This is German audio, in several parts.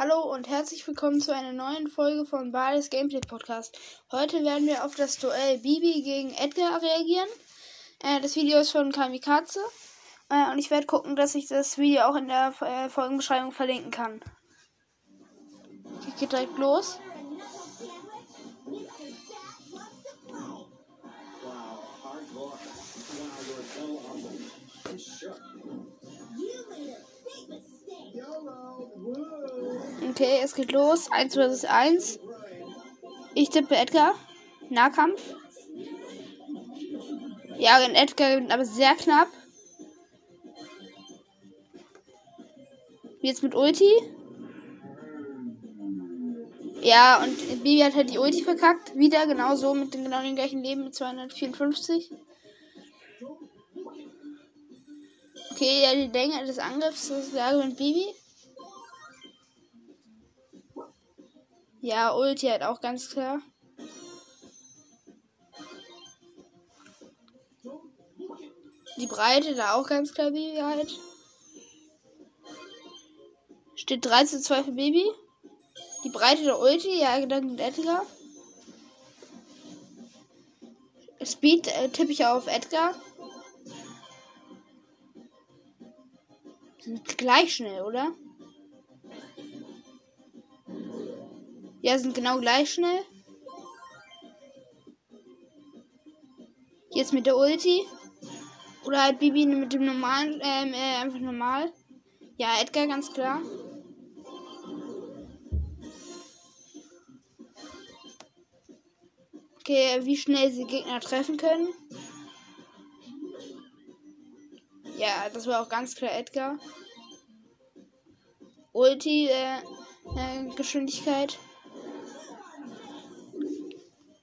Hallo und herzlich willkommen zu einer neuen Folge von Bades Gameplay Podcast. Heute werden wir auf das Duell Bibi gegen Edgar reagieren. Äh, das Video ist von Kamikaze äh, und ich werde gucken, dass ich das Video auch in der äh, Folgenbeschreibung verlinken kann. Ich geht direkt los. Okay, es geht los. 1 vs 1. Ich tippe Edgar. Nahkampf. Ja, in Edgar gewinnt aber sehr knapp. Jetzt mit Ulti. Ja, und Bibi hat halt die Ulti verkackt. Wieder genauso mit dem genau dem gleichen Leben mit 254. Okay, ja, die Länge des Angriffs ist klar mit Bibi. Ja, Ulti halt auch ganz klar. Die Breite da auch ganz klar Baby halt. Steht 3 zu 2 für Baby. Die Breite der Ulti, ja, dann Edgar. Speed äh, tippe ich auf Edgar. Sind gleich schnell, oder? Ja, sind genau gleich schnell. Jetzt mit der Ulti. Oder halt Bibi mit dem normalen, ähm, äh, einfach normal. Ja, Edgar, ganz klar. Okay, wie schnell sie Gegner treffen können. Ja, das war auch ganz klar Edgar. Ulti, äh, äh, Geschwindigkeit.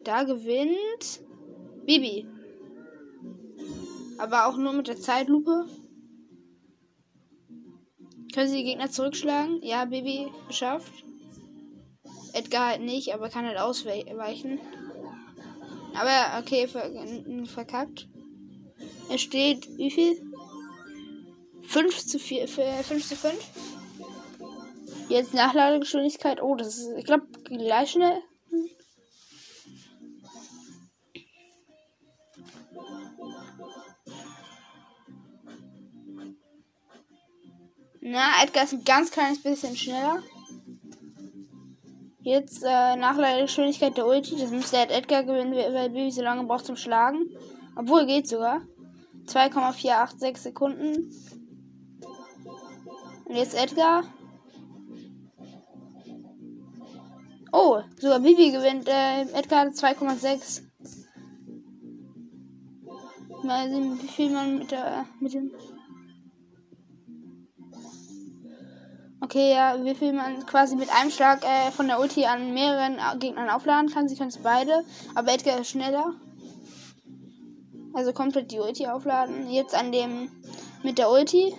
Da gewinnt Bibi. Aber auch nur mit der Zeitlupe. Können sie die Gegner zurückschlagen? Ja, Bibi geschafft. Edgar halt nicht, aber kann halt ausweichen. Aber okay, ver verkackt. Es steht wie viel? 5 zu 4, 5 zu 5. Jetzt Nachladegeschwindigkeit. Oh, das ist, ich glaube, gleich schnell. Na, Edgar ist ein ganz kleines bisschen schneller. Jetzt äh, Nachladegeschwindigkeit der Ulti. Das müsste Edgar gewinnen, weil Baby so lange braucht zum Schlagen. Obwohl, geht sogar. 2,486 Sekunden. Und jetzt Edgar. Oh, sogar Bibi gewinnt. Äh, Edgar hat 2,6. Mal sehen, wie viel man mit der mit dem Okay, ja, wie viel man quasi mit einem Schlag äh, von der Ulti an mehreren Gegnern aufladen kann. Sie können es beide, aber Edgar ist schneller. Also komplett die Ulti aufladen. Jetzt an dem mit der Ulti.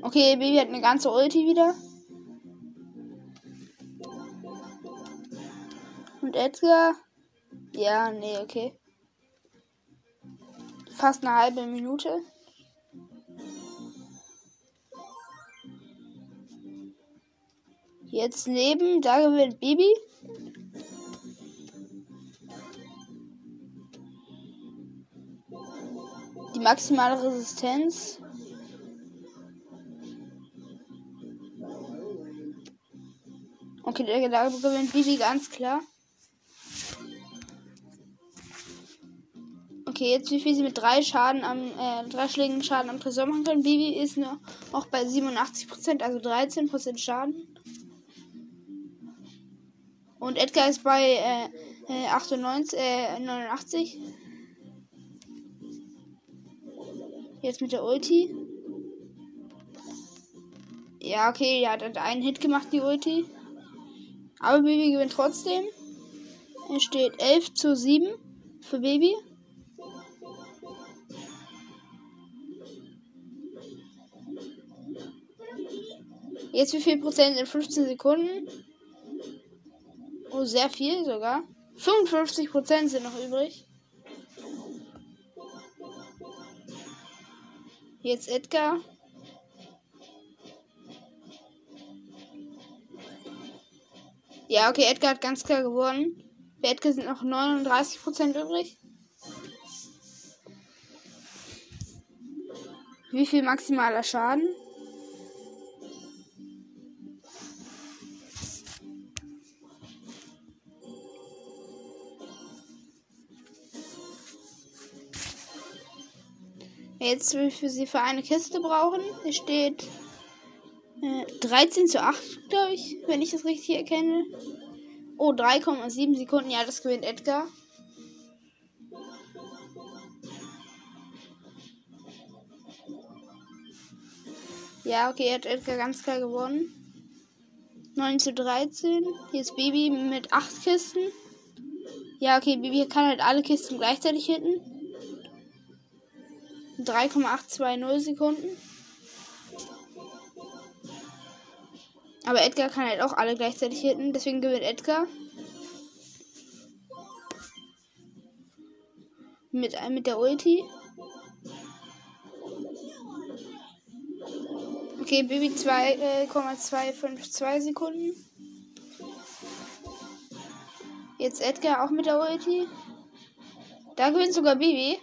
Okay, Baby hat eine ganze Ulti wieder. Und Edgar. Ja, nee, okay. Fast eine halbe Minute. Jetzt neben, da gewinnt Bibi. Die maximale Resistenz. Okay, der da gewinnt Bibi ganz klar. Okay, jetzt wie viel sie mit drei Schaden am, äh, drei Schlägen Schaden am Tresor machen können. Bibi ist noch, auch bei 87%, also 13% Schaden. Und Edgar ist bei äh, 98, äh, 89. Äh, Jetzt mit der Ulti. Ja, okay, er hat einen Hit gemacht, die Ulti. Aber Baby gewinnt trotzdem. Es steht 11 zu 7 für Baby. Jetzt wie viel Prozent in 15 Sekunden? Oh, sehr viel sogar. 55% sind noch übrig. Jetzt Edgar. Ja, okay, Edgar hat ganz klar gewonnen. Bei Edgar sind noch 39% übrig. Wie viel maximaler Schaden? Jetzt will ich für sie für eine Kiste brauchen. Es steht äh, 13 zu 8, glaube ich, wenn ich das richtig erkenne. Oh, 3,7 Sekunden. Ja, das gewinnt Edgar. Ja, okay, hat Edgar ganz klar gewonnen. 9 zu 13. Hier ist Baby mit 8 Kisten. Ja, okay, Baby kann halt alle Kisten gleichzeitig hitten. 3,820 Sekunden. Aber Edgar kann halt auch alle gleichzeitig hitten, deswegen gewinnt Edgar. Mit, mit der Ulti. Okay, Baby 2,252 äh, Sekunden. Jetzt Edgar auch mit der Ulti. Da gewinnt sogar Baby.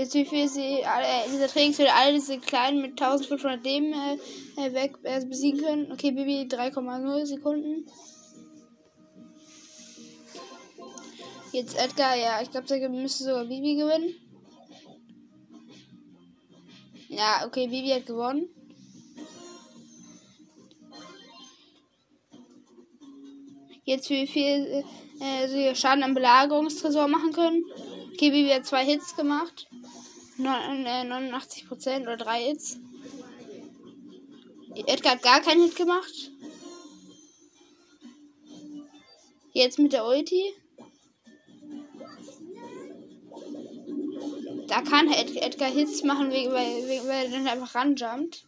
Jetzt wie viel sie alle, äh, dieser Training für alle diese kleinen mit 1500 Leben äh, äh, weg äh, besiegen können. Okay, Bibi 3,0 Sekunden. Jetzt Edgar, ja, ich glaube, der müsste sogar Bibi gewinnen. Ja, okay, Bibi hat gewonnen. Jetzt wie viel äh, sie Schaden am Belagerungstresor machen können. Okay, Bibi hat zwei Hits gemacht. 89 Prozent oder 3 Hits. Edgar hat gar keinen Hit gemacht. Jetzt mit der Ulti. Da kann Ed Edgar Hits machen, weil, weil, weil er dann einfach ranjumpt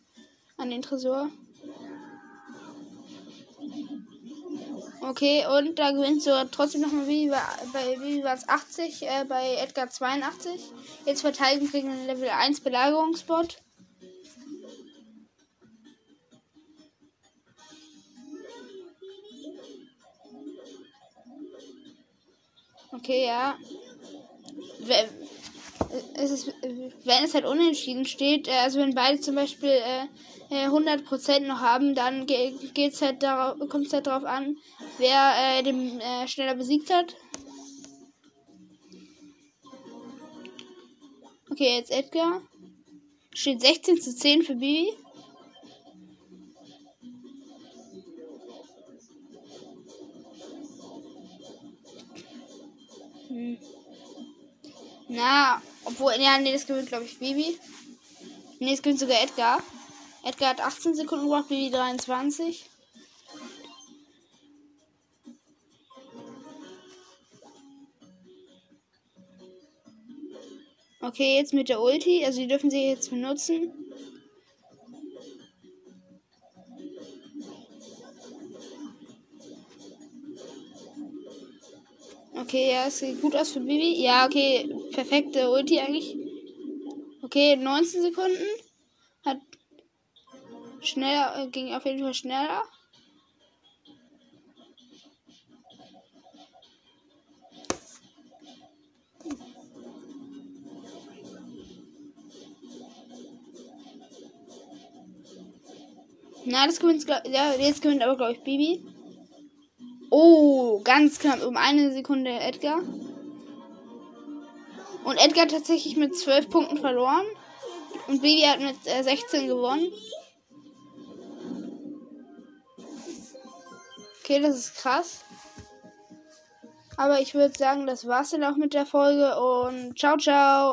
an den Tresor. Okay, und da gewinnt so trotzdem nochmal wie bei, wie war es 80, äh, bei Edgar 82. Jetzt verteidigen gegen einen Level 1 Belagerungsbot. Okay, ja. Es, ist, wenn es halt unentschieden steht, äh, also wenn beide zum Beispiel äh, 100% noch haben, dann geht's halt darauf, kommt es halt darauf an, wer äh, den äh, schneller besiegt hat. Okay, jetzt Edgar. Steht 16 zu 10 für Bibi. Hm. Na, obwohl, ja, nee, das gewinnt, glaube ich, Bibi. Nee, das gewinnt sogar Edgar. Edgar hat 18 Sekunden gebraucht, Bibi 23. Okay, jetzt mit der Ulti. Also die dürfen sie jetzt benutzen. Okay, ja, es sieht gut aus für Bibi. Ja, okay, perfekte Ulti eigentlich. Okay, 19 Sekunden. Hat schneller, äh, ging auf jeden Fall schneller. Na, das gewinnt, ja, jetzt gewinnt aber, glaube ich, Bibi. Ganz knapp um eine Sekunde Edgar. Und Edgar tatsächlich mit 12 Punkten verloren. Und Bibi hat mit äh, 16 gewonnen. Okay, das ist krass. Aber ich würde sagen, das war's dann auch mit der Folge und ciao, ciao.